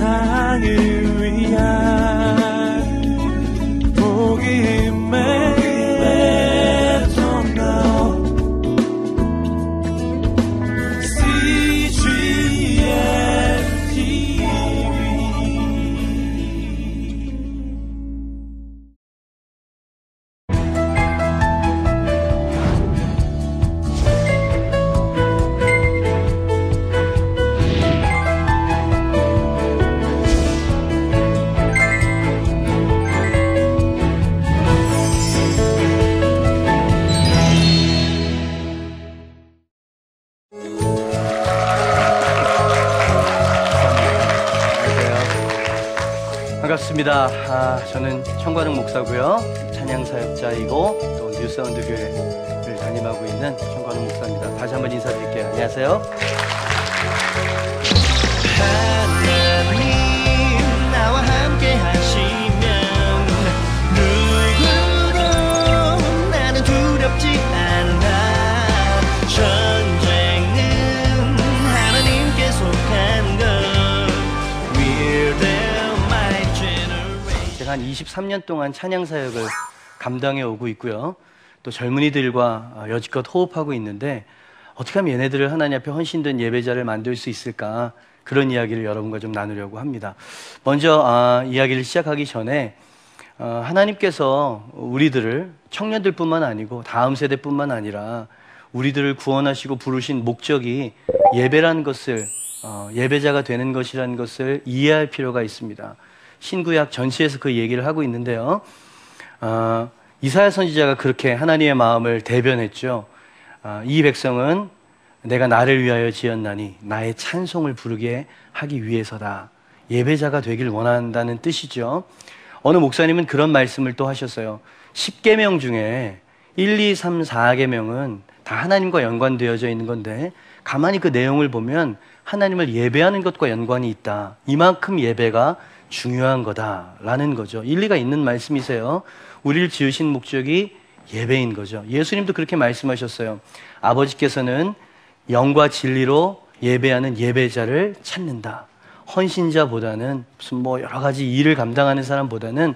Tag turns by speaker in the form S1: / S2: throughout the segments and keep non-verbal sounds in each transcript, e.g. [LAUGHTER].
S1: 세상을 한
S2: 23년 동안 찬양 사역을 감당해 오고 있고요. 또 젊은이들과 어, 여지껏 호흡하고 있는데 어떻게 하면 얘네들을 하나님 앞에 헌신된 예배자를 만들 수 있을까 그런 이야기를 여러분과 좀 나누려고 합니다. 먼저 아, 이야기를 시작하기 전에 어, 하나님께서 우리들을 청년들뿐만 아니고 다음 세대뿐만 아니라 우리들을 구원하시고 부르신 목적이 예배라는 것을 어, 예배자가 되는 것이라는 것을 이해할 필요가 있습니다. 신구약 전체에서 그 얘기를 하고 있는데요. 어, 이사야 선지자가 그렇게 하나님의 마음을 대변했죠. 아, 이 백성은 내가 나를 위하여 지었나니 나의 찬송을 부르게 하기 위해서다. 예배자가 되길 원한다는 뜻이죠. 어느 목사님은 그런 말씀을 또 하셨어요. 10계명 중에 1, 2, 3, 4계명은 다 하나님과 연관되어져 있는 건데 가만히 그 내용을 보면 하나님을 예배하는 것과 연관이 있다. 이만큼 예배가 중요한 거다라는 거죠. 일리가 있는 말씀이세요. 우리를 지으신 목적이 예배인 거죠. 예수님도 그렇게 말씀하셨어요. 아버지께서는 영과 진리로 예배하는 예배자를 찾는다. 헌신자보다는 무슨 뭐 여러 가지 일을 감당하는 사람보다는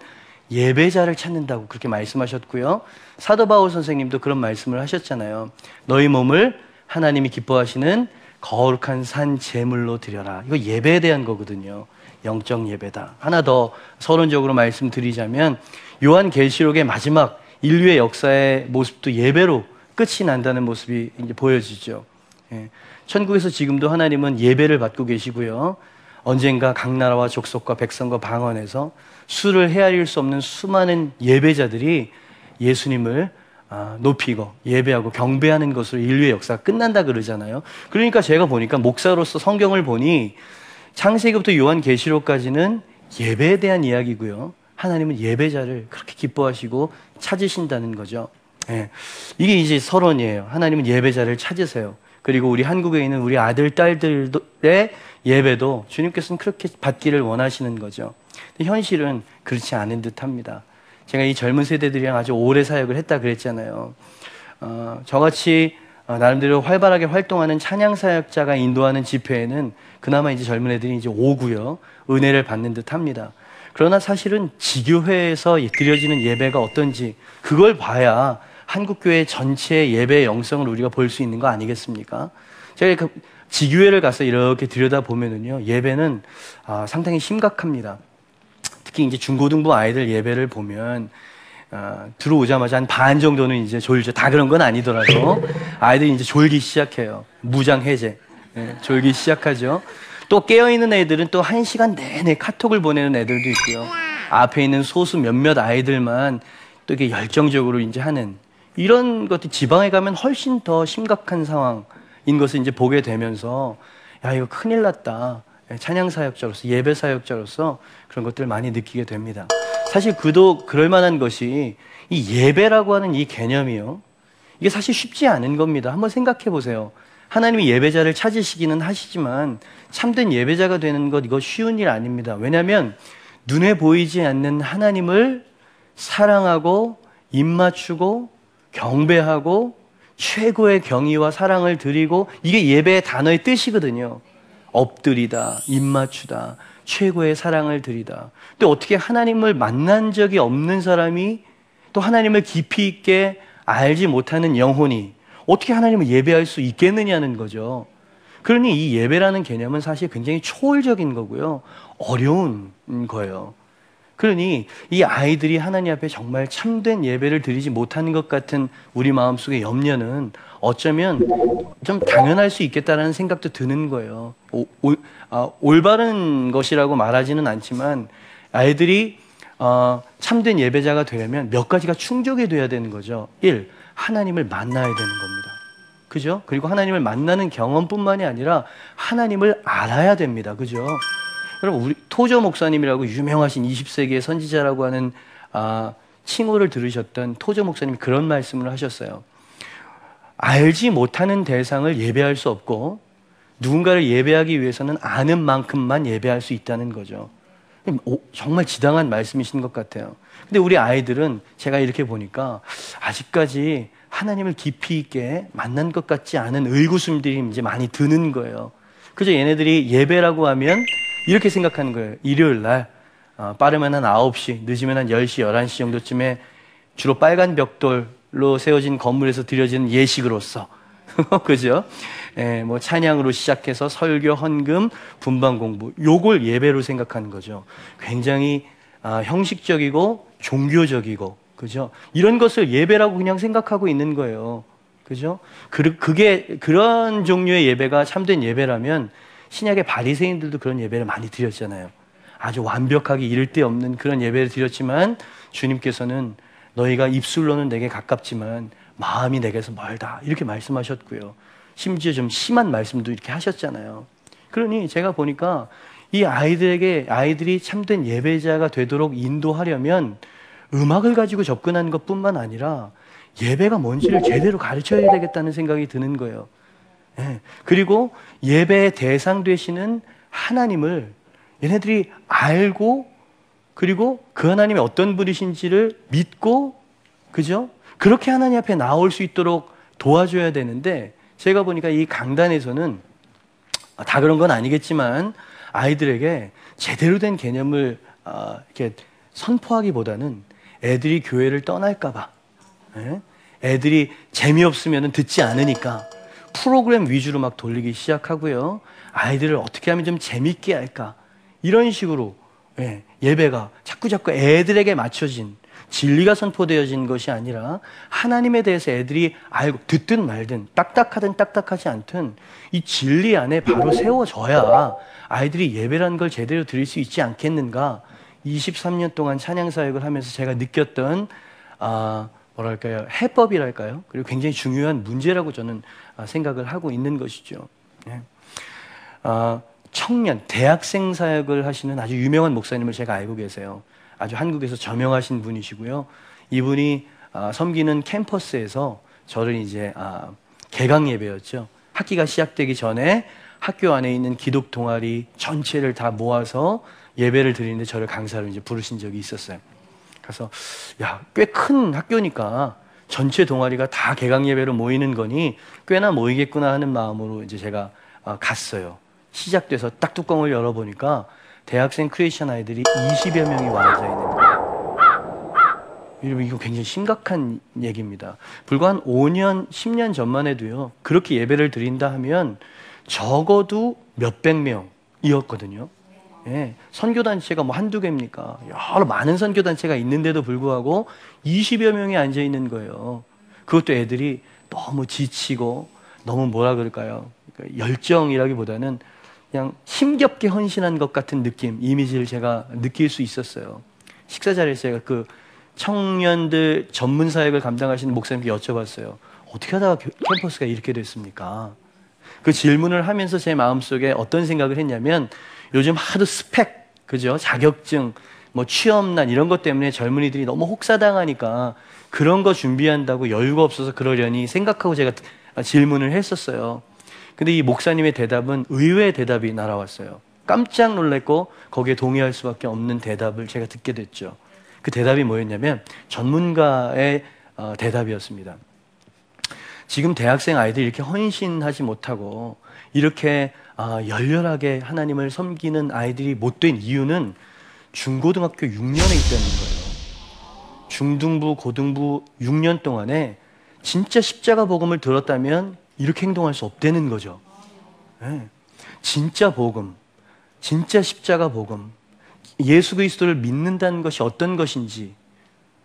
S2: 예배자를 찾는다고 그렇게 말씀하셨고요. 사도 바울 선생님도 그런 말씀을 하셨잖아요. 너희 몸을 하나님이 기뻐하시는 거룩한 산 제물로 드려라. 이거 예배에 대한 거거든요. 영적 예배다. 하나 더 서론적으로 말씀드리자면 요한 계시록의 마지막 인류의 역사의 모습도 예배로 끝이 난다는 모습이 이제 보여지죠. 예. 천국에서 지금도 하나님은 예배를 받고 계시고요. 언젠가 각 나라와 족속과 백성과 방언에서 수를 헤아릴 수 없는 수많은 예배자들이 예수님을 아, 높이고 예배하고 경배하는 것으로 인류의 역사가 끝난다 그러잖아요. 그러니까 제가 보니까 목사로서 성경을 보니 창세기부터 요한 계시록까지는 예배에 대한 이야기고요. 하나님은 예배자를 그렇게 기뻐하시고 찾으신다는 거죠. 예. 이게 이제 서론이에요. 하나님은 예배자를 찾으세요. 그리고 우리 한국에 있는 우리 아들, 딸들의 예배도 주님께서는 그렇게 받기를 원하시는 거죠. 현실은 그렇지 않은 듯 합니다. 제가 이 젊은 세대들이랑 아주 오래 사역을 했다 그랬잖아요. 어, 저같이 어, 나름대로 활발하게 활동하는 찬양 사역자가 인도하는 집회에는 그나마 이제 젊은 애들이 이제 오고요. 은혜를 받는 듯 합니다. 그러나 사실은 지교회에서 드려지는 예배가 어떤지 그걸 봐야 한국교회 전체의 예배의 영성을 우리가 볼 수 있는 거 아니겠습니까? 제가 그 지교회를 가서 이렇게 들여다 보면은요, 예배는 아, 상당히 심각합니다. 특히 이제 중고등부 아이들 예배를 보면 아, 들어오자마자 한 반 정도는 이제 졸죠. 다 그런 건 아니더라도 아이들이 이제 졸기 시작해요. 무장 해제. 네, 졸기 시작하죠. 또 깨어있는 애들은 또 한 시간 내내 카톡을 보내는 애들도 있고요. 앞에 있는 소수 몇몇 아이들만 또 이게 열정적으로 이제 하는 이런 것들 지방에 가면 훨씬 더 심각한 상황인 것을 이제 보게 되면서 야, 이거 큰일 났다. 찬양 사역자로서, 예배 사역자로서 그런 것들을 많이 느끼게 됩니다. 사실 그도 그럴 만한 것이 이 예배라고 하는 이 개념이요. 이게 사실 쉽지 않은 겁니다. 한번 생각해 보세요. 하나님이 예배자를 찾으시기는 하시지만 참된 예배자가 되는 것 이거 쉬운 일 아닙니다. 왜냐하면 눈에 보이지 않는 하나님을 사랑하고 입맞추고 경배하고 최고의 경의와 사랑을 드리고 이게 예배의 단어의 뜻이거든요. 엎드리다, 입맞추다, 최고의 사랑을 드리다. 근데 어떻게 하나님을 만난 적이 없는 사람이 또 하나님을 깊이 있게 알지 못하는 영혼이 어떻게 하나님을 예배할 수 있겠느냐는 거죠. 그러니 이 예배라는 개념은 사실 굉장히 초월적인 거고요. 어려운 거예요. 그러니 이 아이들이 하나님 앞에 정말 참된 예배를 드리지 못하는 것 같은 우리 마음속의 염려는 어쩌면 좀 당연할 수 있겠다라는 생각도 드는 거예요. 오, 올, 아, 올바른 것이라고 말하지는 않지만 아이들이 어, 참된 예배자가 되려면 몇 가지가 충족이 돼야 되는 거죠. 1. 하나님을 만나야 되는 겁니다. 그죠? 그리고 하나님을 만나는 경험뿐만이 아니라 하나님을 알아야 됩니다. 그죠? 여러분, 우리 토저 목사님이라고 유명하신 20세기의 선지자라고 하는 아, 칭호를 들으셨던 토저 목사님이 그런 말씀을 하셨어요. 알지 못하는 대상을 예배할 수 없고 누군가를 예배하기 위해서는 아는 만큼만 예배할 수 있다는 거죠. 오, 정말 지당한 말씀이신 것 같아요. 근데 우리 아이들은 제가 이렇게 보니까 아직까지 하나님을 깊이 있게 만난 것 같지 않은 의구심들이 이제 많이 드는 거예요. 그저 얘네들이 예배라고 하면 이렇게 생각하는 거예요. 일요일 날, 어, 빠르면 한 9시, 늦으면 한 10시, 11시 정도쯤에 주로 빨간 벽돌로 세워진 건물에서 드려지는 예식으로서. [LAUGHS] 그죠? 예, 뭐 찬양으로 시작해서 설교, 헌금, 분방 공부. 요걸 예배로 생각하는 거죠. 굉장히 아, 형식적이고 종교적이고 그죠? 이런 것을 예배라고 그냥 생각하고 있는 거예요. 그죠? 그, 그게 그런 종류의 예배가 참된 예배라면 신약의 바리새인들도 그런 예배를 많이 드렸잖아요. 아주 완벽하게 이를 데 없는 그런 예배를 드렸지만 주님께서는 너희가 입술로는 내게 가깝지만 마음이 내게서 멀다 이렇게 말씀하셨고요. 심지어 좀 심한 말씀도 이렇게 하셨잖아요. 그러니 제가 보니까 이 아이들에게 아이들이 참된 예배자가 되도록 인도하려면 음악을 가지고 접근하는 것뿐만 아니라 예배가 뭔지를 제대로 가르쳐야 되겠다는 생각이 드는 거예요. 예. 그리고 예배의 대상 되시는 하나님을 얘네들이 알고 그리고 그 하나님이 어떤 분이신지를 믿고 그죠? 그렇게 하나님 앞에 나올 수 있도록 도와줘야 되는데 제가 보니까 이 강단에서는 다 그런 건 아니겠지만 아이들에게 제대로 된 개념을 어, 이렇게 선포하기보다는 애들이 교회를 떠날까봐 예? 애들이 재미없으면 듣지 않으니까 프로그램 위주로 막 돌리기 시작하고요. 아이들을 어떻게 하면 좀 재밌게 할까 이런 식으로 예, 예배가 자꾸 자꾸 애들에게 맞춰진 진리가 선포되어진 것이 아니라 하나님에 대해서 애들이 알고 듣든 말든 딱딱하든 딱딱하지 않든 이 진리 안에 바로 세워져야 아이들이 예배라는 걸 제대로 드릴 수 있지 않겠는가 23년 동안 찬양 사역을 하면서 제가 느꼈던 아 뭐랄까요 해법이랄까요 그리고 굉장히 중요한 문제라고 저는 아, 생각을 하고 있는 것이죠. 네. 아, 청년 대학생 사역을 하시는 아주 유명한 목사님을 제가 알고 계세요. 아주 한국에서 저명하신 분이시고요. 이분이 아, 섬기는 캠퍼스에서 저를 이제 아, 개강 예배였죠. 학기가 시작되기 전에 학교 안에 있는 기독 동아리 전체를 다 모아서 예배를 드리는데 저를 강사로 이제 부르신 적이 있었어요. 그래서 야, 꽤 큰 학교니까 전체 동아리가 다 개강 예배로 모이는 거니 꽤나 모이겠구나 하는 마음으로 이제 제가 아, 갔어요. 시작돼서 딱 뚜껑을 열어보니까 대학생 크리스천 아이들이 20여 명이 와 앉아 있는. 여러분 이거 굉장히 심각한 얘기입니다. 불과 한 5년, 10년 전만 해도요. 그렇게 예배를 드린다 하면 적어도 몇백 명이었거든요. 예, 선교단체가 뭐 한두 개입니까? 여러 많은 선교단체가 있는데도 불구하고 20여 명이 앉아 있는 거예요. 그것도 애들이 너무 지치고 너무 뭐라 그럴까요? 그러니까 열정이라기보다는 그냥 힘겹게 헌신한 것 같은 느낌, 이미지를 제가 느낄 수 있었어요. 식사 자리에서 제가 그 청년들 전문 사역을 감당하시는 목사님께 여쭤봤어요. 어떻게 하다가 캠퍼스가 이렇게 됐습니까? 그 질문을 하면서 제 마음속에 어떤 생각을 했냐면 요즘 하도 스펙, 그죠? 자격증, 뭐 취업난 이런 것 때문에 젊은이들이 너무 혹사당하니까 그런 거 준비한다고 여유가 없어서 그러려니 생각하고 제가 질문을 했었어요. 근데 이 목사님의 대답은 의외의 대답이 날아왔어요. 깜짝 놀랐고 거기에 동의할 수밖에 없는 대답을 제가 듣게 됐죠. 그 대답이 뭐였냐면 전문가의 어, 대답이었습니다. 지금 대학생 아이들이 이렇게 헌신하지 못하고 이렇게 아, 열렬하게 하나님을 섬기는 아이들이 못된 이유는 중고등학교 6년에 있다는 거예요. 중등부, 고등부 6년 동안에 진짜 십자가 복음을 들었다면 이렇게 행동할 수 없다는 거죠. 네. 진짜 복음, 진짜 십자가 복음, 예수 그리스도를 믿는다는 것이 어떤 것인지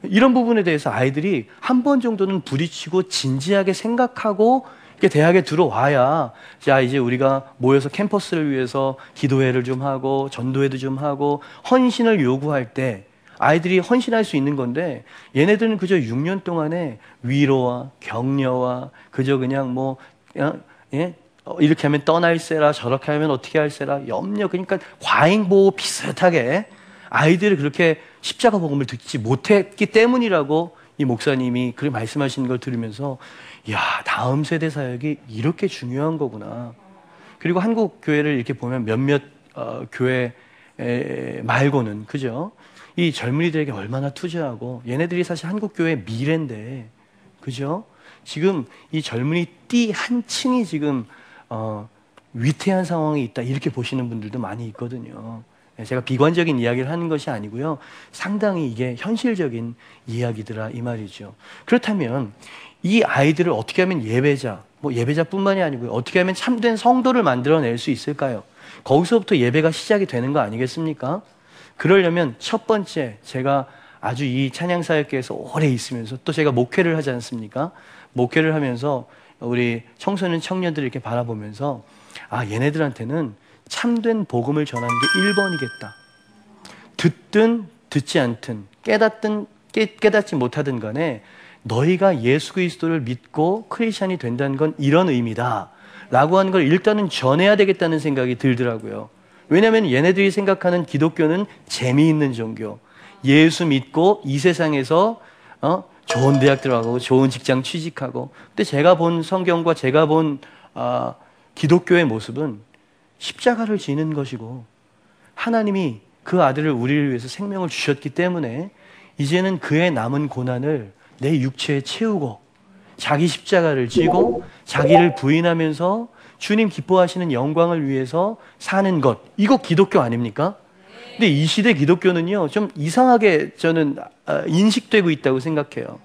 S2: 이런 부분에 대해서 아이들이 한 번 정도는 부딪히고 진지하게 생각하고 이렇게 대학에 들어와야 자 이제 우리가 모여서 캠퍼스를 위해서 기도회를 좀 하고 전도회도 좀 하고 헌신을 요구할 때 아이들이 헌신할 수 있는 건데 얘네들은 그저 6년 동안에 위로와 격려와 그저 그냥 뭐 예? 어, 이렇게 하면 떠날세라 저렇게 하면 어떻게 할세라 염려 그러니까 과잉보호 비슷하게 아이들을 그렇게 십자가 복음을 듣지 못했기 때문이라고 이 목사님이 그렇게 말씀하시는 걸 들으면서 야 다음 세대 사역이 이렇게 중요한 거구나. 그리고 한국 교회를 이렇게 보면 몇몇 어, 교회 에, 말고는 그죠? 이 젊은이들에게 얼마나 투자하고 얘네들이 사실 한국 교회의 미래인데 그죠? 지금 이 젊은이 띠 한 층이 지금 어, 위태한 상황이 있다 이렇게 보시는 분들도 많이 있거든요. 네, 제가 비관적인 이야기를 하는 것이 아니고요. 상당히 이게 현실적인 이야기더라 이 말이죠. 그렇다면 이 아이들을 어떻게 하면 예배자, 뭐 예배자뿐만이 아니고요. 어떻게 하면 참된 성도를 만들어낼 수 있을까요? 거기서부터 예배가 시작이 되는 거 아니겠습니까? 그러려면 첫 번째 제가 아주 이 찬양 사역계에서 오래 있으면서 또 제가 목회를 하지 않습니까? 목회를 하면서 우리 청소년 청년들을 이렇게 바라보면서 아 얘네들한테는 참된 복음을 전하는 게 1번이겠다. 듣든 듣지 않든 깨닫든 깨, 깨닫지 못하든 간에 너희가 예수 그리스도를 믿고 크리스천이 된다는 건 이런 의미다. 라고 하는 걸 일단은 전해야 되겠다는 생각이 들더라고요. 왜냐하면 얘네들이 생각하는 기독교는 재미있는 종교. 예수 믿고 이 세상에서 어? 좋은 대학 들어가고 좋은 직장 취직하고. 근데 제가 본 성경과 제가 본 어, 기독교의 모습은 십자가를 지는 것이고 하나님이 그 아들을 우리를 위해서 생명을 주셨기 때문에 이제는 그의 남은 고난을 내 육체에 채우고 자기 십자가를 지고 자기를 부인하면서 주님 기뻐하시는 영광을 위해서 사는 것. 이거 기독교 아닙니까? 근데 이 시대 기독교는요, 좀 이상하게 저는 아, 인식되고 있다고 생각해요.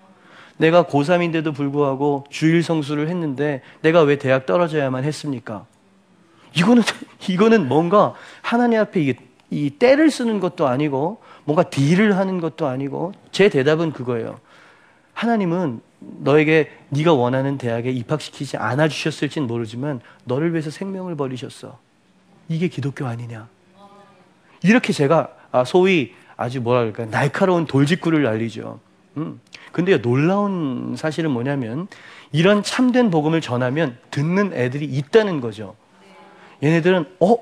S2: 내가 고3인데도 불구하고 주일 성수를 했는데 내가 왜 대학 떨어져야만 했습니까? 이거는, [LAUGHS] 이거는 뭔가 하나님 앞에 이, 이 때를 쓰는 것도 아니고 뭔가 딜을 하는 것도 아니고 제 대답은 그거예요. 하나님은 너에게 네가 원하는 대학에 입학시키지 않아 주셨을진 모르지만 너를 위해서 생명을 버리셨어. 이게 기독교 아니냐? 이렇게 제가 아, 소위 아주 뭐랄까 날카로운 돌직구를 날리죠. 음. 근데 놀라운 사실은 뭐냐면 이런 참된 복음을 전하면 듣는 애들이 있다는 거죠. 얘네들은 어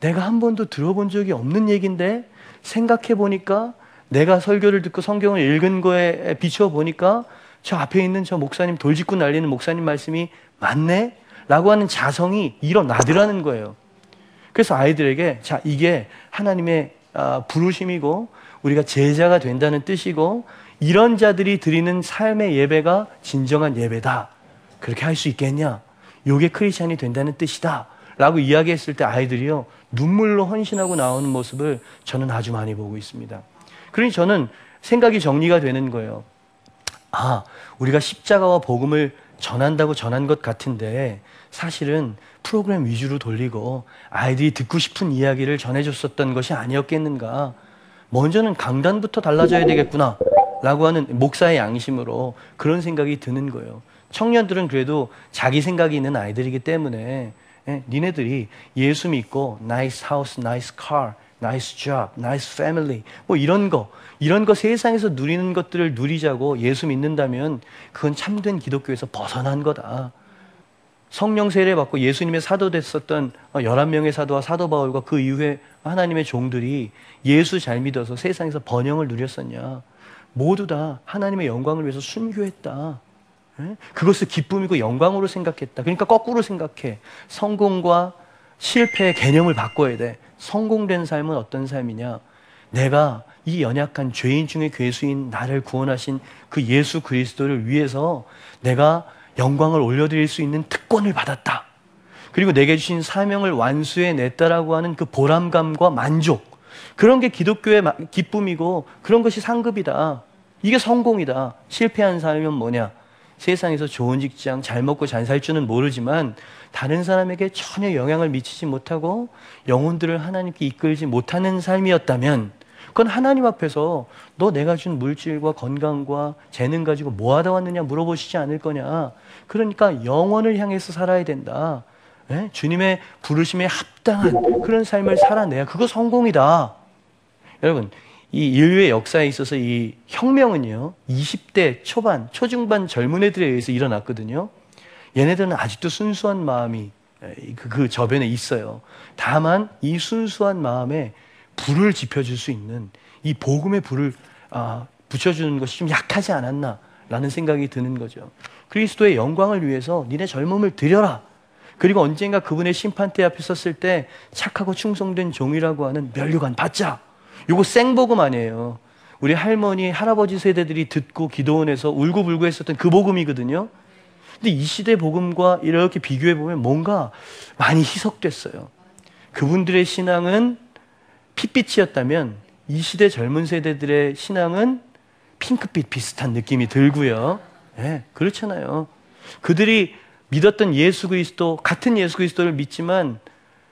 S2: 내가 한 번도 들어본 적이 없는 얘긴데 생각해 보니까 내가 설교를 듣고 성경을 읽은 거에 비추어 보니까 저 앞에 있는 저 목사님 돌직구 날리는 목사님 말씀이 맞네? 라고 하는 자성이 일어나더라는 거예요. 그래서 아이들에게 자, 이게 하나님의 아, 부르심이고 우리가 제자가 된다는 뜻이고 이런 자들이 드리는 삶의 예배가 진정한 예배다. 그렇게 할 수 있겠냐? 요게 크리스찬이 된다는 뜻이다. 라고 이야기했을 때 아이들이요, 눈물로 헌신하고 나오는 모습을 저는 아주 많이 보고 있습니다. 그러니 저는 생각이 정리가 되는 거예요. 아, 우리가 십자가와 복음을 전한다고 전한 것 같은데 사실은 프로그램 위주로 돌리고 아이들이 듣고 싶은 이야기를 전해줬었던 것이 아니었겠는가. 먼저는 강단부터 달라져야 되겠구나. 라고 하는 목사의 양심으로 그런 생각이 드는 거예요. 청년들은 그래도 자기 생각이 있는 아이들이기 때문에 예, 니네들이 예수 믿고 nice house, nice car, nice job, nice family 뭐 이런 거 이런 거 세상에서 누리는 것들을 누리자고 예수 믿는다면 그건 참된 기독교에서 벗어난 거다. 성령 세례 받고 예수님의 사도 됐었던 11명의 사도와 사도 바울과 그 이후에 하나님의 종들이 예수 잘 믿어서 세상에서 번영을 누렸었냐. 모두 다 하나님의 영광을 위해서 순교했다. 예? 그것을 기쁨이고 영광으로 생각했다. 그러니까 거꾸로 생각해. 성공과 실패의 개념을 바꿔야 돼. 성공된 삶은 어떤 삶이냐? 내가 이 연약한 죄인 중의 괴수인 나를 구원하신 그 예수 그리스도를 위해서 내가 영광을 올려드릴 수 있는 특권을 받았다. 그리고 내게 주신 사명을 완수해 냈다라고 하는 그 보람감과 만족. 그런 게 기독교의 마- 기쁨이고 그런 것이 상급이다. 이게 성공이다. 실패한 삶은 뭐냐? 세상에서 좋은 직장, 잘 먹고 잘 살 줄은 모르지만 다른 사람에게 전혀 영향을 미치지 못하고 영혼들을 하나님께 이끌지 못하는 삶이었다면 그건 하나님 앞에서 너 내가 준 물질과 건강과 재능 가지고 뭐 하다 왔느냐 물어보시지 않을 거냐. 그러니까 영원을 향해서 살아야 된다. 예? 주님의 부르심에 합당한 그런 삶을 살아내야 그거 성공이다. 여러분, 이 인류의 역사에 있어서 이 혁명은요, 20대 초반, 초중반 젊은 애들에 의해서 일어났거든요. 얘네들은 아직도 순수한 마음이 에, 그, 그 저변에 있어요. 다만 이 순수한 마음에 불을 지펴줄 수 있는 이 복음의 불을 아, 붙여주는 것이 좀 약하지 않았나라는 생각이 드는 거죠. 그리스도의 영광을 위해서 니네 젊음을 들여라. 그리고 언젠가 그분의 심판대 앞에 섰을 때 착하고 충성된 종이라고 하는 면류관 받자. 요거 생복음 아니에요. 우리 할머니, 할아버지 세대들이 듣고 기도원에서 울고불고 했었던 그 복음이거든요. 근데 이 시대 복음과 이렇게 비교해 보면 뭔가 많이 희석됐어요. 그분들의 신앙은 핏빛이었다면 이 시대 젊은 세대들의 신앙은 핑크빛 비슷한 느낌이 들고요. 예, 그렇잖아요. 그들이 믿었던 예수 그리스도 같은 예수 그리스도를 믿지만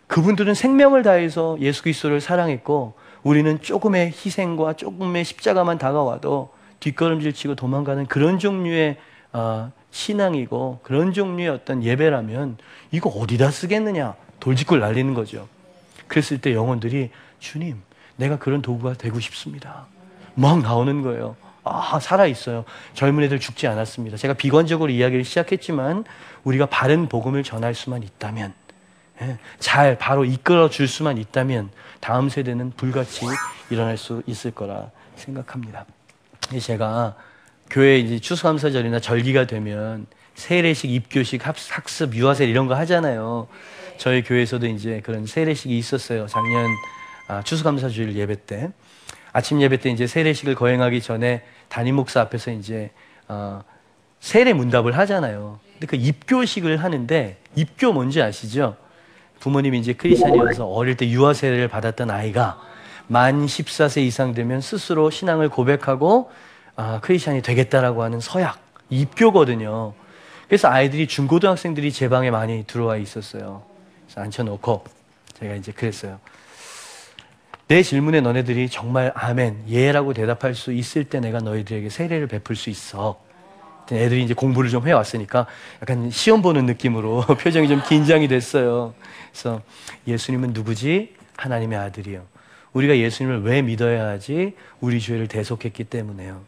S2: 그분들은 생명을 다해서 예수 그리스도를 사랑했고 우리는 조금의 희생과 조금의 십자가만 다가와도 뒷걸음질 치고 도망가는 그런 종류의 어, 신앙이고 그런 종류의 어떤 예배라면 이거 어디다 쓰겠느냐 돌직구를 날리는 거죠. 그랬을 때 영혼들이 주님 내가 그런 도구가 되고 싶습니다. 막 나오는 거예요. 아, 살아있어요. 젊은 애들 죽지 않았습니다. 제가 비관적으로 이야기를 시작했지만 우리가 바른 복음을 전할 수만 있다면 예, 잘 바로 이끌어 줄 수만 있다면 다음 세대는 불같이 일어날 수 있을 거라 생각합니다. 이 제가 교회 이제 추수감사절이나 절기가 되면 세례식, 입교식, 합- 학습, 유아세 이런 거 하잖아요. 저희 교회에서도 이제 그런 세례식이 있었어요. 작년 아, 추수감사 주일 예배 때 아침 예배 때 이제 세례식을 거행하기 전에 담임 목사 앞에서 이제 어, 세례 문답을 하잖아요. 근데 그 입교식을 하는데 입교 뭔지 아시죠? 부모님이 이제 크리스찬이어서 어릴 때 유아 세례를 받았던 아이가 만 14세 이상 되면 스스로 신앙을 고백하고 아, 크리스찬이 되겠다라고 하는 서약 입교거든요. 그래서 아이들이 중고등학생들이 제 방에 많이 들어와 있었어요. 그래서 앉혀놓고 제가 이제 그랬어요. 내 질문에 너네들이 정말 아멘, 예라고 대답할 수 있을 때 내가 너희들에게 세례를 베풀 수 있어. 애들이 이제 공부를 좀 해왔으니까 약간 시험 보는 느낌으로 [LAUGHS] 표정이 좀 긴장이 됐어요. 그래서 예수님은 누구지? 하나님의 아들이요. 우리가 예수님을 왜 믿어야 하지? 우리 죄를 대속했기 때문에요.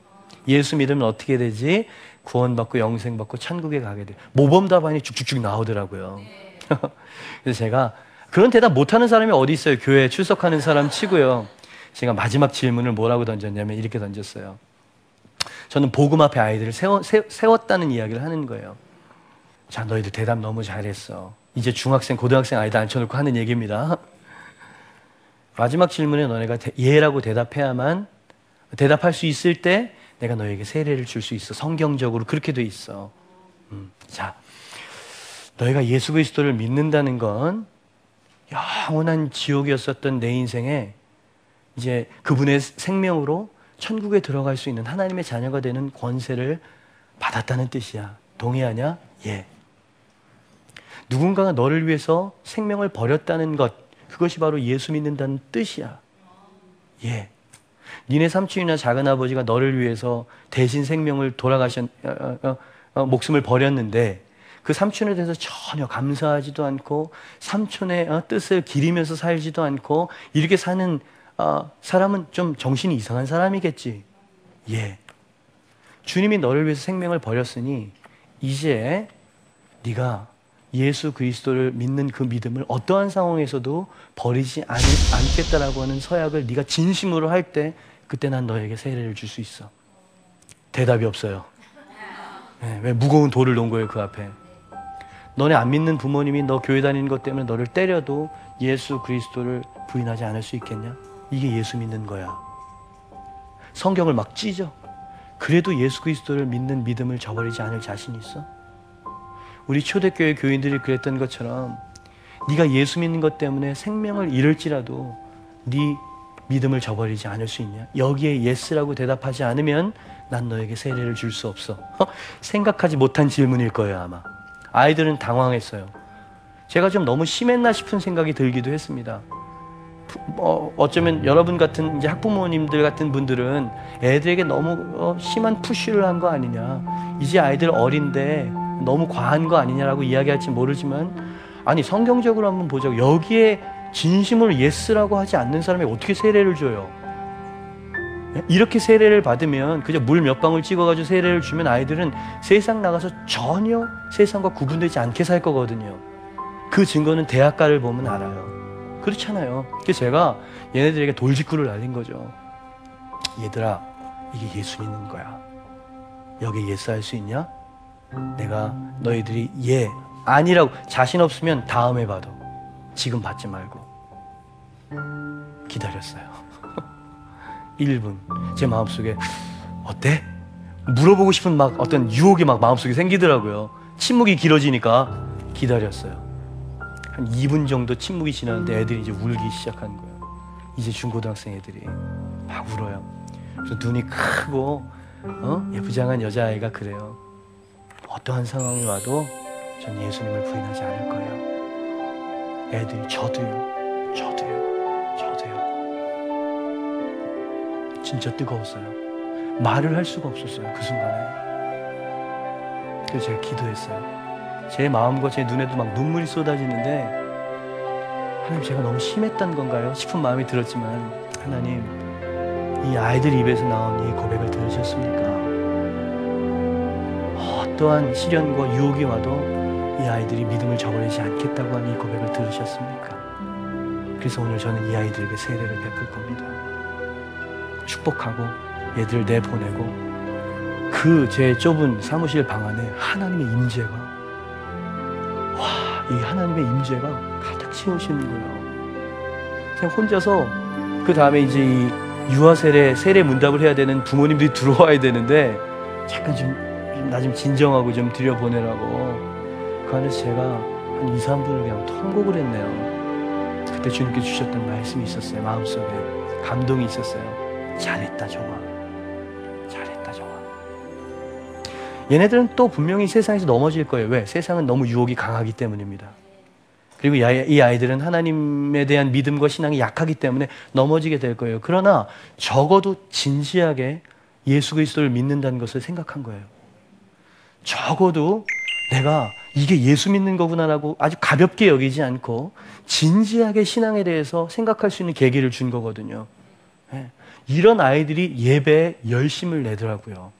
S2: 예수 믿으면 어떻게 되지? 구원받고 영생받고 천국에 가게 돼. 모범 답안이 쭉쭉쭉 나오더라고요. [LAUGHS] 그래서 제가 그런 대답 못하는 사람이 어디 있어요? 교회에 출석하는 사람 치고요. 제가 마지막 질문을 뭐라고 던졌냐면 이렇게 던졌어요. 저는 복음 앞에 아이들을 세워, 세, 세웠다는 이야기를 하는 거예요. 자, 너희들 대답 너무 잘했어. 이제 중학생, 고등학생 아이들 앉혀놓고 하는 얘기입니다. [LAUGHS] 마지막 질문에 너네가 대- 예라고 대답해야만 대답할 수 있을 때 내가 너에게 세례를 줄 수 있어. 성경적으로 그렇게 돼 있어. 음, 자, 너희가 예수 그리스도를 믿는다는 건 영원한 지옥이었었던 내 인생에 이제 그분의 생명으로 천국에 들어갈 수 있는 하나님의 자녀가 되는 권세를 받았다는 뜻이야. 동의하냐? 예. 누군가가 너를 위해서 생명을 버렸다는 것, 그것이 바로 예수 믿는다는 뜻이야. 예. 니네 삼촌이나 작은 아버지가 너를 위해서 대신 생명을 돌아가셨, 어, 어, 어, 어, 목숨을 버렸는데 그 삼촌에 대해서 전혀 감사하지도 않고 삼촌의 어, 뜻을 기리면서 살지도 않고 이렇게 사는 어, 사람은 좀 정신이 이상한 사람이겠지. 예. 주님이 너를 위해서 생명을 버렸으니 이제 네가 예수 그리스도를 믿는 그 믿음을 어떠한 상황에서도 버리지 않, 않겠다라고 하는 서약을 네가 진심으로 할 때 그때 난 너에게 세례를 줄 수 있어. 대답이 없어요. 예, 왜 무거운 돌을 놓은 거예요 그 앞에. 너네 안 믿는 부모님이 너 교회 다니는 것 때문에 너를 때려도 예수 그리스도를 부인하지 않을 수 있겠냐? 이게 예수 믿는 거야. 성경을 막 찢어. 그래도 예수 그리스도를 믿는 믿음을 저버리지 않을 자신 있어? 우리 초대교회 교인들이 그랬던 것처럼 네가 예수 믿는 것 때문에 생명을 잃을지라도 네 믿음을 저버리지 않을 수 있냐? 여기에 yes라고 대답하지 않으면 난 너에게 세례를 줄 수 없어. 생각하지 못한 질문일 거예요, 아마. 아이들은 당황했어요. 제가 좀 너무 심했나 싶은 생각이 들기도 했습니다. 어, 어쩌면 여러분 같은 이제 학부모님들 같은 분들은 애들에게 너무 어, 심한 push를 한 거 아니냐. 이제 아이들 어린데 너무 과한 거 아니냐라고 이야기할지 모르지만 아니 성경적으로 한번 보자고 여기에 진심으로 yes라고 하지 않는 사람이 어떻게 세례를 줘요? 예? 이렇게 세례를 받으면 그저 물 몇 방울 찍어가지고 세례를 주면 아이들은 세상 나가서 전혀 세상과 구분되지 않게 살 거거든요. 그 증거는 대학가를 보면 알아요. 그렇잖아요. 그래서 제가 얘네들에게 돌직구를 날린 거죠. 얘들아, 이게 예수 믿는 거야. 여기 yes 할수 있냐? 내가 너희들이 예, 아니라고 자신 없으면 다음에 봐도 지금 받지 말고 기다렸어요. [LAUGHS] 1분. 제 마음속에 어때? 물어보고 싶은 막 어떤 유혹이 막 마음속에 생기더라고요. 침묵이 길어지니까 기다렸어요. 한 2분 정도 침묵이 지났는데 애들이 이제 울기 시작한 거예요. 이제 중고등학생 애들이 막 울어요. 그래서 눈이 크고 어? 예쁘장한 여자아이가 그래요. 어떠한 상황이 와도 전 예수님을 부인하지 않을 거예요. 애들이 저도요. 저도요. 저도요. 진짜 뜨거웠어요. 말을 할 수가 없었어요. 그 순간에. 그래서 제가 기도했어요. 제 마음과 제 눈에도 막 눈물이 쏟아지는데 하나님 제가 너무 심했던 건가요? 싶은 마음이 들었지만 하나님 이 아이들 입에서 나온 이 고백을 들으셨습니까? 어떠한 시련과 유혹이 와도 이 아이들이 믿음을 저버리지 않겠다고 하는 이 고백을 들으셨습니까? 그래서 오늘 저는 이 아이들에게 세례를 베풀 겁니다. 축복하고 얘들 내보내고 그 제 좁은 사무실 방 안에 하나님의 임재가 와, 이 하나님의 임재가 가득 채우시는 거예요. 그냥 혼자서 그 다음에 이제 이 유아 세례 세례 문답을 해야 되는 부모님들이 들어와야 되는데 잠깐 좀 나 좀 진정하고 좀 들여보내라고 그 안에서 제가 한 2, 3분을 그냥 통곡을 했네요. 그때 주님께 주셨던 말씀이 있었어요. 마음속에 감동이 있었어요. 잘했다 정아. 얘네들은 또 분명히 세상에서 넘어질 거예요. 왜? 세상은 너무 유혹이 강하기 때문입니다. 그리고 이 아이- 이 아이들은 하나님에 대한 믿음과 신앙이 약하기 때문에 넘어지게 될 거예요. 그러나 적어도 진지하게 예수 그리스도를 믿는다는 것을 생각한 거예요. 적어도 내가 이게 예수 믿는 거구나라고 아주 가볍게 여기지 않고 진지하게 신앙에 대해서 생각할 수 있는 계기를 준 거거든요. 예. 이런 아이들이 예배에 열심을 내더라고요.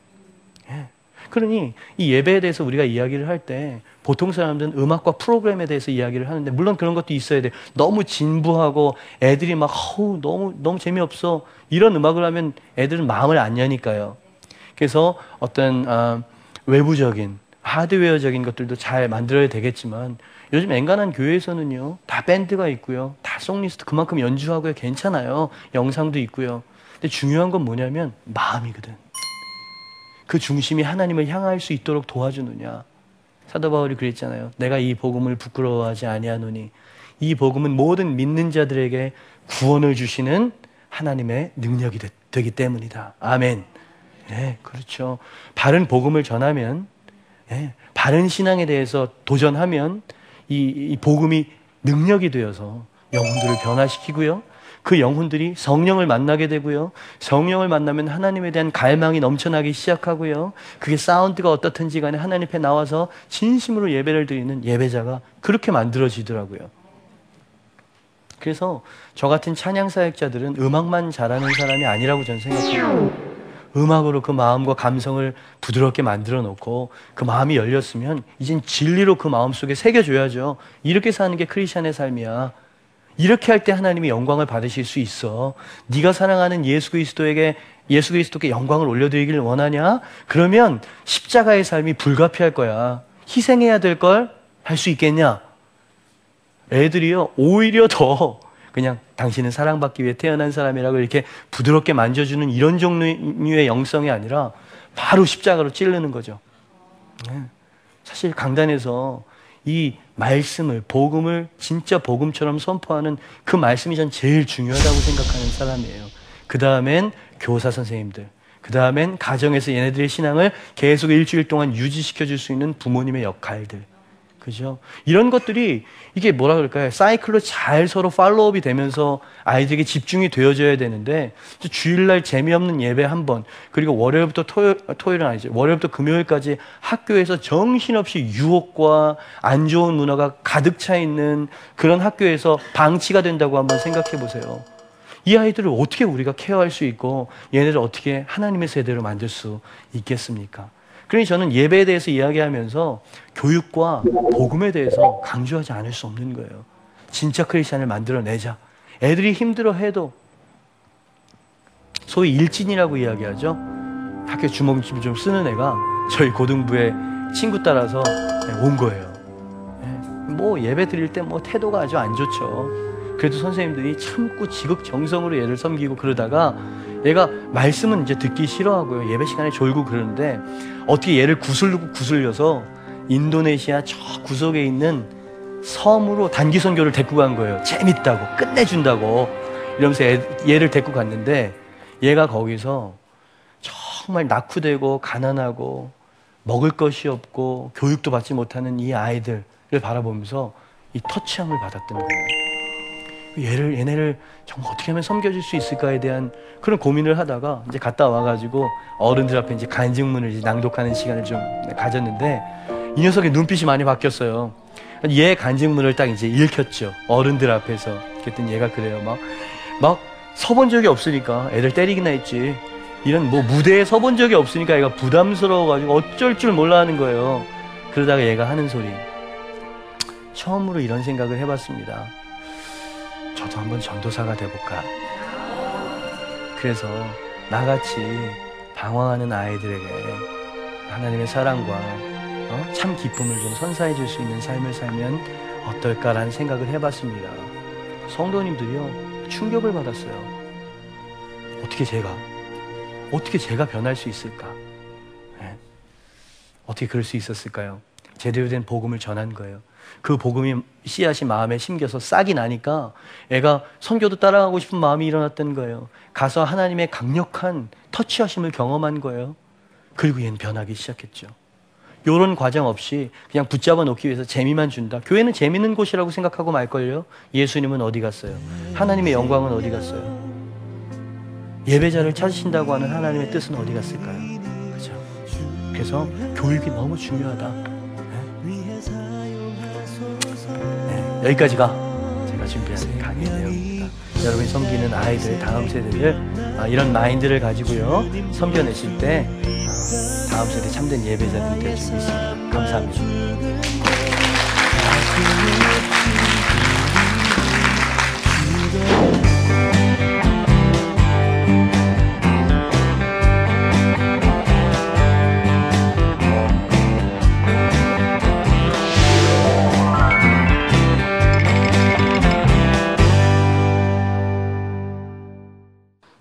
S2: 예. 그러니 이 예배에 대해서 우리가 이야기를 할 때 보통 사람들은 음악과 프로그램에 대해서 이야기를 하는데 물론 그런 것도 있어야 돼. 너무 진부하고 애들이 막 어우 너무 너무 재미없어 이런 음악을 하면 애들은 마음을 안 여니까요. 그래서 어떤 아, 외부적인 하드웨어적인 것들도 잘 만들어야 되겠지만 요즘 엔간한 교회에서는요 다 밴드가 있고요 다 송리스트 그만큼 연주하고요 괜찮아요 영상도 있고요 근데 중요한 건 뭐냐면 마음이거든 그 중심이 하나님을 향할 수 있도록 도와주느냐 사도 바울이 그랬잖아요 내가 이 복음을 부끄러워하지 아니하노니 이 복음은 모든 믿는 자들에게 구원을 주시는 하나님의 능력이 되, 되기 때문이다 아멘 네, 그렇죠. 바른 복음을 전하면, 예, 바른 신앙에 대해서 도전하면 이, 이 복음이 능력이 되어서 영혼들을 변화시키고요. 그 영혼들이 성령을 만나게 되고요. 성령을 만나면 하나님에 대한 갈망이 넘쳐나기 시작하고요. 그게 사운드가 어떻든지 간에 하나님 앞에 나와서 진심으로 예배를 드리는 예배자가 그렇게 만들어지더라고요. 그래서 저 같은 찬양 사역자들은 음악만 잘하는 사람이 아니라고 저는 생각해요. 음악으로 그 마음과 감성을 부드럽게 만들어 놓고 그 마음이 열렸으면 이젠 진리로 그 마음 속에 새겨줘야죠. 이렇게 사는 게 크리스천의 삶이야. 이렇게 할 때 하나님이 영광을 받으실 수 있어. 네가 사랑하는 예수 그리스도에게 예수 그리스도께 영광을 올려드리기를 원하냐? 그러면 십자가의 삶이 불가피할 거야. 희생해야 될 걸 할 수 있겠냐? 애들이요 오히려 더 그냥 당신은 사랑받기 위해 태어난 사람이라고 이렇게 부드럽게 만져주는 이런 종류의 영성이 아니라 바로 십자가로 찌르는 거죠. 네. 사실 강단에서 이 말씀을 복음을 진짜 복음처럼 선포하는 그 말씀이 전 제일 중요하다고 생각하는 사람이에요. 그 다음엔 교사 선생님들, 그 다음엔 가정에서 얘네들의 신앙을 계속 일주일 동안 유지시켜 줄 수 있는 부모님의 역할들. 그죠? 이런 것들이 이게 뭐라 그럴까요? 사이클로 잘 서로 팔로업이 되면서 아이들에게 집중이 되어져야 되는데 주일날 재미없는 예배 한 번, 그리고 월요일부터 토요일, 토요일은 아니죠. 월요일부터 금요일까지 학교에서 정신없이 유혹과 안 좋은 문화가 가득 차 있는 그런 학교에서 방치가 된다고 한번 생각해 보세요. 이 아이들을 어떻게 우리가 케어할 수 있고 얘네를 어떻게 하나님의 세대로 만들 수 있겠습니까? 그러니 저는 예배에 대해서 이야기하면서 교육과 복음에 대해서 강조하지 않을 수 없는 거예요. 진짜 크리스천을 만들어내자. 애들이 힘들어해도 소위 일진이라고 이야기하죠. 학교 주먹집 좀 쓰는 애가 저희 고등부의 친구 따라서 온 거예요. 뭐 예배 드릴 때 뭐 태도가 아주 안 좋죠. 그래도 선생님들이 참고 지극정성으로 얘를 섬기고 그러다가 얘가 말씀은 이제 듣기 싫어하고요. 예배 시간에 졸고 그러는데 어떻게 얘를 구슬고 구슬려서 인도네시아 저 구석에 있는 섬으로 단기 선교를 데리고 간 거예요. 재밌다고 끝내준다고 이러면서 애, 얘를 데리고 갔는데 얘가 거기서 정말 낙후되고 가난하고 먹을 것이 없고 교육도 받지 못하는 이 아이들을 바라보면서 이 터치함을 받았던 거예요. 얘를 얘네를 정말 어떻게 하면 섬겨줄 수 있을까에 대한 그런 고민을 하다가 이제 갔다 와가지고 어른들 앞에 이제 간증문을 이제 낭독하는 시간을 좀 가졌는데 이 녀석의 눈빛이 많이 바뀌었어요. 얘 간증문을 딱 이제 읽혔죠. 어른들 앞에서. 그랬더니 얘가 그래요. 막, 막 서본 적이 없으니까 애들 때리기나 했지. 이런 뭐 무대에 서본 적이 없으니까 얘가 부담스러워가지고 어쩔 줄 몰라 하는 거예요. 그러다가 얘가 하는 소리. 처음으로 이런 생각을 해봤습니다. 저도 한번 전도사가 돼볼까. 그래서 나같이 방황하는 아이들에게 하나님의 사랑과 어? 참 기쁨을 좀 선사해 줄 수 있는 삶을 살면 어떨까라는 생각을 해봤습니다. 성도님들이요 충격을 받았어요. 어떻게 제가 어떻게 제가 변할 수 있을까? 네. 어떻게 그럴 수 있었을까요? 제대로 된 복음을 전한 거예요. 그 복음이 씨앗이 마음에 심겨서 싹이 나니까 애가 선교도 따라가고 싶은 마음이 일어났던 거예요. 가서 하나님의 강력한 터치하심을 경험한 거예요. 그리고 얘는 변하기 시작했죠. 요런 과정 없이 그냥 붙잡아 놓기 위해서 재미만 준다. 교회는 재밌는 곳이라고 생각하고 말걸요. 예수님은 어디 갔어요? 하나님의 영광은 어디 갔어요? 예배자를 찾으신다고 하는 하나님의 뜻은 어디 갔을까요? 그죠? 그래서 교육이 너무 중요하다. 여기까지가 제가 준비한 강의 내용입니다. 여러분이 섬기는 아이들, 다음 세대들 아, 이런 마인드를 가지고요 섬겨내실 때 아, 다음 세대 참된 예배자들이 될 수 있습니다. 감사합니다.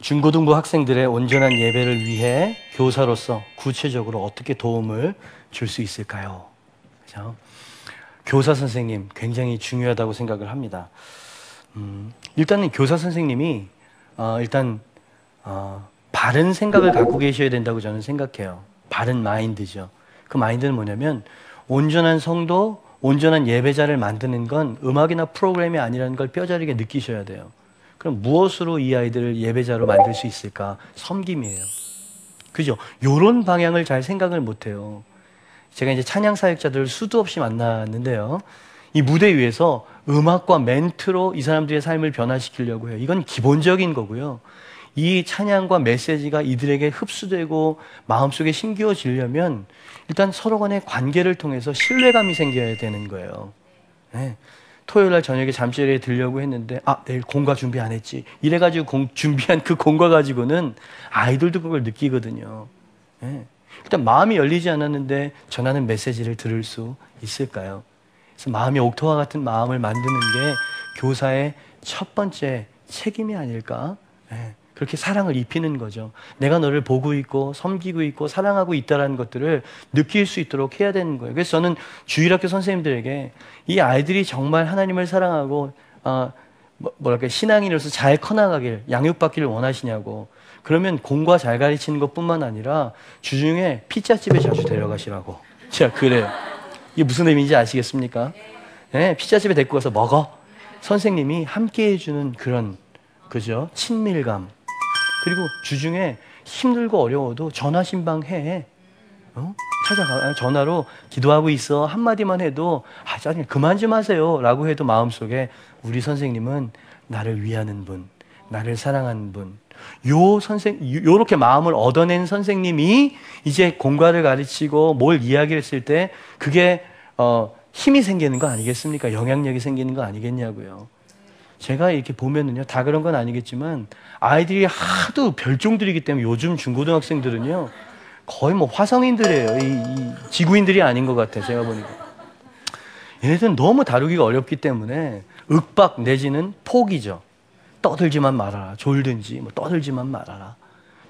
S2: 중고등부 학생들의 온전한 예배를 위해 교사로서 구체적으로 어떻게 도움을 줄 수 있을까요? 그죠? 교사 선생님 굉장히 중요하다고 생각을 합니다. 음, 일단은 교사 선생님이 어, 일단 어, 바른 생각을 갖고 계셔야 된다고 저는 생각해요. 바른 마인드죠. 그 마인드는 뭐냐면 온전한 성도, 온전한 예배자를 만드는 건 음악이나 프로그램이 아니라는 걸 뼈저리게 느끼셔야 돼요. 그럼 무엇으로 이 아이들을 예배자로 만들 수 있을까? 섬김이에요. 그죠? 요런 방향을 잘 생각을 못 해요. 제가 이제 찬양 사역자들을 수도 없이 만났는데요. 이 무대 위에서 음악과 멘트로 이 사람들의 삶을 변화시키려고 해요. 이건 기본적인 거고요. 이 찬양과 메시지가 이들에게 흡수되고 마음속에 심겨지려면 일단 서로 간의 관계를 통해서 신뢰감이 생겨야 되는 거예요. 네. 토요일 날 저녁에 잠실에 들려고 했는데 아 내일 공과 준비 안 했지 이래가지고 공, 준비한 그 공과 가지고는 아이들도 그걸 느끼거든요. 예. 일단 마음이 열리지 않았는데 전하는 메시지를 들을 수 있을까요? 그래서 마음이 옥토와 같은 마음을 만드는 게 교사의 첫 번째 책임이 아닐까? 예. 그렇게 사랑을 입히는 거죠. 내가 너를 보고 있고 섬기고 있고 사랑하고 있다라는 것들을 느낄 수 있도록 해야 되는 거예요. 그래서 저는 주일학교 선생님들에게 이 아이들이 정말 하나님을 사랑하고 어, 뭐- 뭐랄까 신앙인으로서 잘 커나가길 양육받기를 원하시냐고. 그러면 공과 잘 가르치는 것뿐만 아니라 주중에 피자집에 자주 데려가시라고. 제가 그래요. 이게 무슨 의미인지 아시겠습니까? 예, 피자집에 데리고 가서 먹어. 선생님이 함께 해주는 그런 그죠 친밀감 그리고 주중에 힘들고 어려워도 전화 신방 해. 어? 찾아가 전화로 기도하고 있어. 한마디만 해도 아 짜증 그만 좀 하세요라고 해도 마음속에 우리 선생님은 나를 위하는 분 나를 사랑하는 분 요 선생 요렇게 마음을 얻어낸 선생님이 이제 공과를 가르치고 뭘 이야기를 했을 때 그게 어 힘이 생기는 거 아니겠습니까? 영향력이 생기는 거 아니겠냐고요 제가 이렇게 보면은요, 다 그런 건 아니겠지만, 아이들이 하도 별종들이기 때문에 요즘 중고등학생들은요, 거의 뭐 화성인들이에요. 이, 이 지구인들이 아닌 것 같아요. 제가 보니까. 얘네들은 너무 다루기가 어렵기 때문에 윽박 내지는 포기죠. 떠들지만 말아라. 졸든지, 뭐 떠들지만 말아라.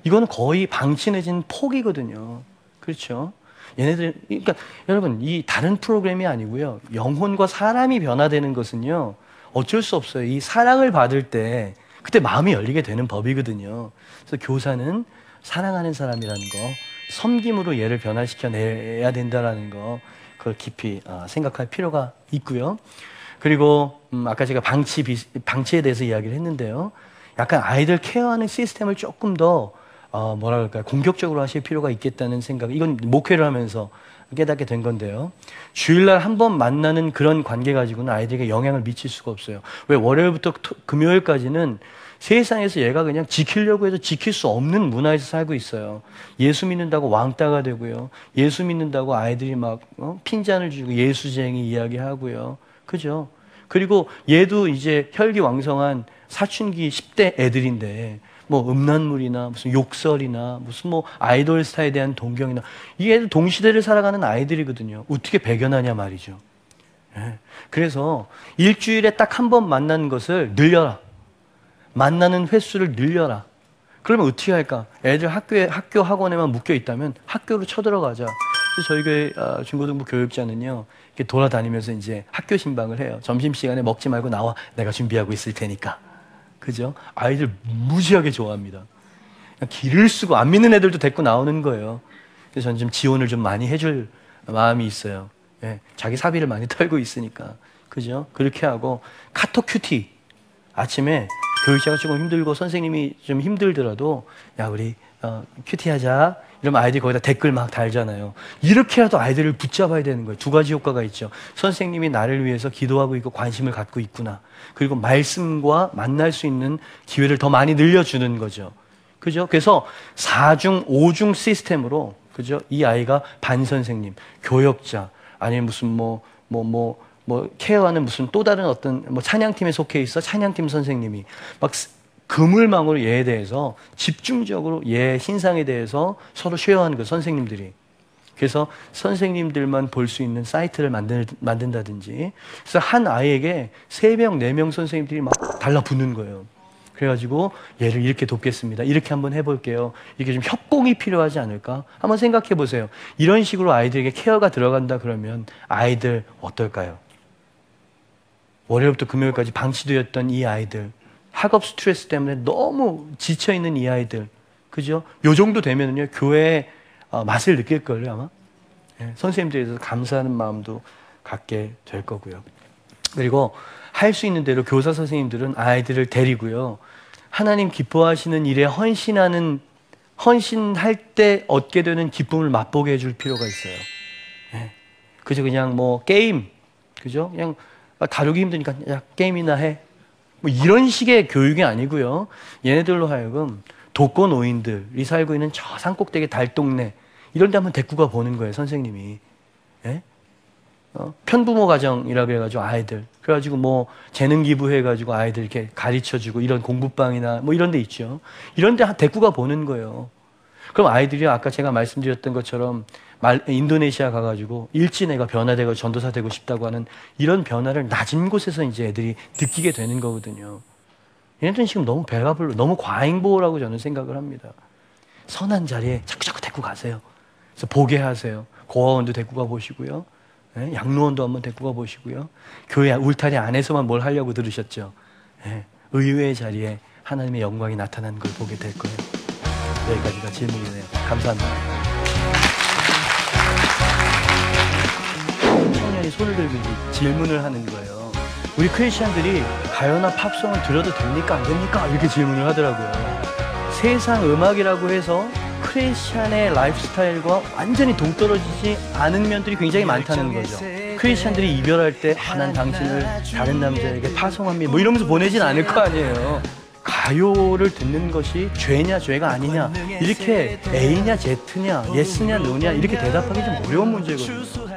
S2: 이거는 거의 방치 내지는 포기거든요. 그렇죠? 얘네들, 그러니까 여러분, 이 다른 프로그램이 아니고요. 영혼과 사람이 변화되는 것은요. 어쩔 수 없어요. 이 사랑을 받을 때 그때 마음이 열리게 되는 법이거든요. 그래서 교사는 사랑하는 사람이라는 거, 섬김으로 얘를 변화시켜 내야 된다라는 거, 그걸 깊이 어, 생각할 필요가 있고요. 그리고 음, 아까 제가 방치 비, 방치에 대해서 이야기를 했는데요. 약간 아이들 케어하는 시스템을 조금 더 어, 뭐라 그럴까요? 공격적으로 하실 필요가 있겠다는 생각. 이건 목회를 하면서 깨닫게 된 건데요. 주일날 한 번 만나는 그런 관계 가지고는 아이들에게 영향을 미칠 수가 없어요. 왜 월요일부터 토- 금요일까지는 세상에서 얘가 그냥 지키려고 해도 지킬 수 없는 문화에서 살고 있어요. 예수 믿는다고 왕따가 되고요. 예수 믿는다고 아이들이 막 어? 핀잔을 주고 예수쟁이 이야기하고요. 그죠? 그리고 얘도 이제 혈기왕성한 사춘기 10대 애들인데 뭐 음란물이나 무슨 욕설이나 무슨 뭐 아이돌 스타에 대한 동경이나 이 애들 동시대를 살아가는 아이들이거든요. 어떻게 배견하냐 말이죠. 예. 그래서 일주일에 딱 한 번 만나는 것을 늘려라. 만나는 횟수를 늘려라. 그러면 어떻게 할까? 애들 학교에 학교 학원에만 묶여 있다면 학교로 쳐들어가자. 저희 교회 어, 중고등부 교육자는요 이렇게 돌아다니면서 이제 학교 신방을 해요. 점심 시간에 먹지 말고 나와. 내가 준비하고 있을 테니까. 그죠? 아이들 무지하게 좋아합니다. 기를 쓰고 안 믿는 애들도 데리고 나오는 거예요. 그래서 저는 좀 지원을 좀 많이 해줄 마음이 있어요. 예, 자기 사비를 많이 [LAUGHS] 털고 있으니까. 그죠? 그렇게 하고 카톡 QT. 아침에 교역자가 조금 힘들고 선생님이 좀 힘들더라도 야 우리 어, QT 하자. 이러면 아이들이 거기다 댓글 막 달잖아요. 이렇게라도 아이들을 붙잡아야 되는 거예요. 두 가지 효과가 있죠. 선생님이 나를 위해서 기도하고 있고 관심을 갖고 있구나. 그리고 말씀과 만날 수 있는 기회를 더 많이 늘려주는 거죠. 그죠? 그래서 4중, 5중 시스템으로, 그죠? 이 아이가 반 선생님, 교역자, 아니면 무슨 뭐, 뭐, 뭐, 뭐, 케어하는 무슨 또 다른 어떤 뭐 찬양팀에 속해 있어. 찬양팀 선생님이 막 스- 그물망으로 얘에 대해서 집중적으로 얘 신상에 대해서 서로 쉐어하는 거 선생님들이. 그래서 선생님들만 볼 수 있는 사이트를 만들, 만든다든지. 그래서 한 아이에게 세명네 명 선생님들이 막 달라붙는 거예요. 그래가지고 얘를 이렇게 돕겠습니다. 이렇게 한번 해볼게요. 이게 좀 협공이 필요하지 않을까? 한번 생각해 보세요. 이런 식으로 아이들에게 케어가 들어간다 그러면 아이들 어떨까요? 월요일부터 금요일까지 방치되었던 이 아이들, 학업 스트레스 때문에 너무 지쳐 있는 이 아이들, 그죠? 요 정도 되면은요 교회의 어, 맛을 느낄 걸요 아마. 예, 선생님들에 대해서 감사하는 마음도 갖게 될 거고요. 그리고 할 수 있는 대로 교사 선생님들은 아이들을 데리고요. 하나님 기뻐하시는 일에 헌신하는 헌신할 때 얻게 되는 기쁨을 맛보게 해줄 필요가 있어요. 예. 그저 그냥 뭐 게임, 그죠? 그냥 아, 다루기 힘드니까 야 게임이나 해. 뭐 이런 식의 교육이 아니고요. 얘네들로 하여금 독거 노인들이 살고 있는 저 산꼭대기 달동네 이런 데 한번 데리고 가 보는 거예요, 선생님이. 예? 어, 편부모 가정이라 그래가지고 아이들 그래가지고 뭐 재능 기부해가지고 아이들 이렇게 가르쳐주고 이런 공부방이나 뭐 이런 데 있죠. 이런 데 데리고 가 보는 거예요. 그럼 아이들이 아까 제가 말씀드렸던 것처럼 말, 인도네시아 가가지고 일진애가 변화되고 전도사 되고 싶다고 하는 이런 변화를 낮은 곳에서 이제 애들이 느끼게 되는 거거든요. 얘네들은 지금 너무 배가 불러, 너무 과잉보호라고 저는 생각을 합니다. 선한 자리에 자꾸 자꾸 데리고 가세요. 그래서 보게 하세요. 고아원도 데리고 가 보시고요. 네? 양로원도 한번 데리고 가 보시고요. 교회 울타리 안에서만 뭘 하려고 들으셨죠. 네? 의외의 자리에 하나님의 영광이 나타나는 걸 보게 될 거예요. 여기까지가 질문이네요. 감사합니다. 손을 들고 질문을 하는 거예요. 우리 크리스천들이 가요나 팝송을 들어도 됩니까? 안 됩니까? 이렇게 질문을 하더라고요. 세상 음악이라고 해서 크리스천의 라이프스타일과 완전히 동떨어지지 않은 면들이 굉장히 많다는 거죠. 크리스천들이 이별할 때, 아, 난 당신을 다른 남자에게 파송합니다. 뭐 이러면서 보내진 않을 거 아니에요. 가요를 듣는 것이 죄냐 죄가 아니냐 이렇게 A냐 Z냐 예스냐 노냐 이렇게 대답하기 좀 어려운 문제거든요.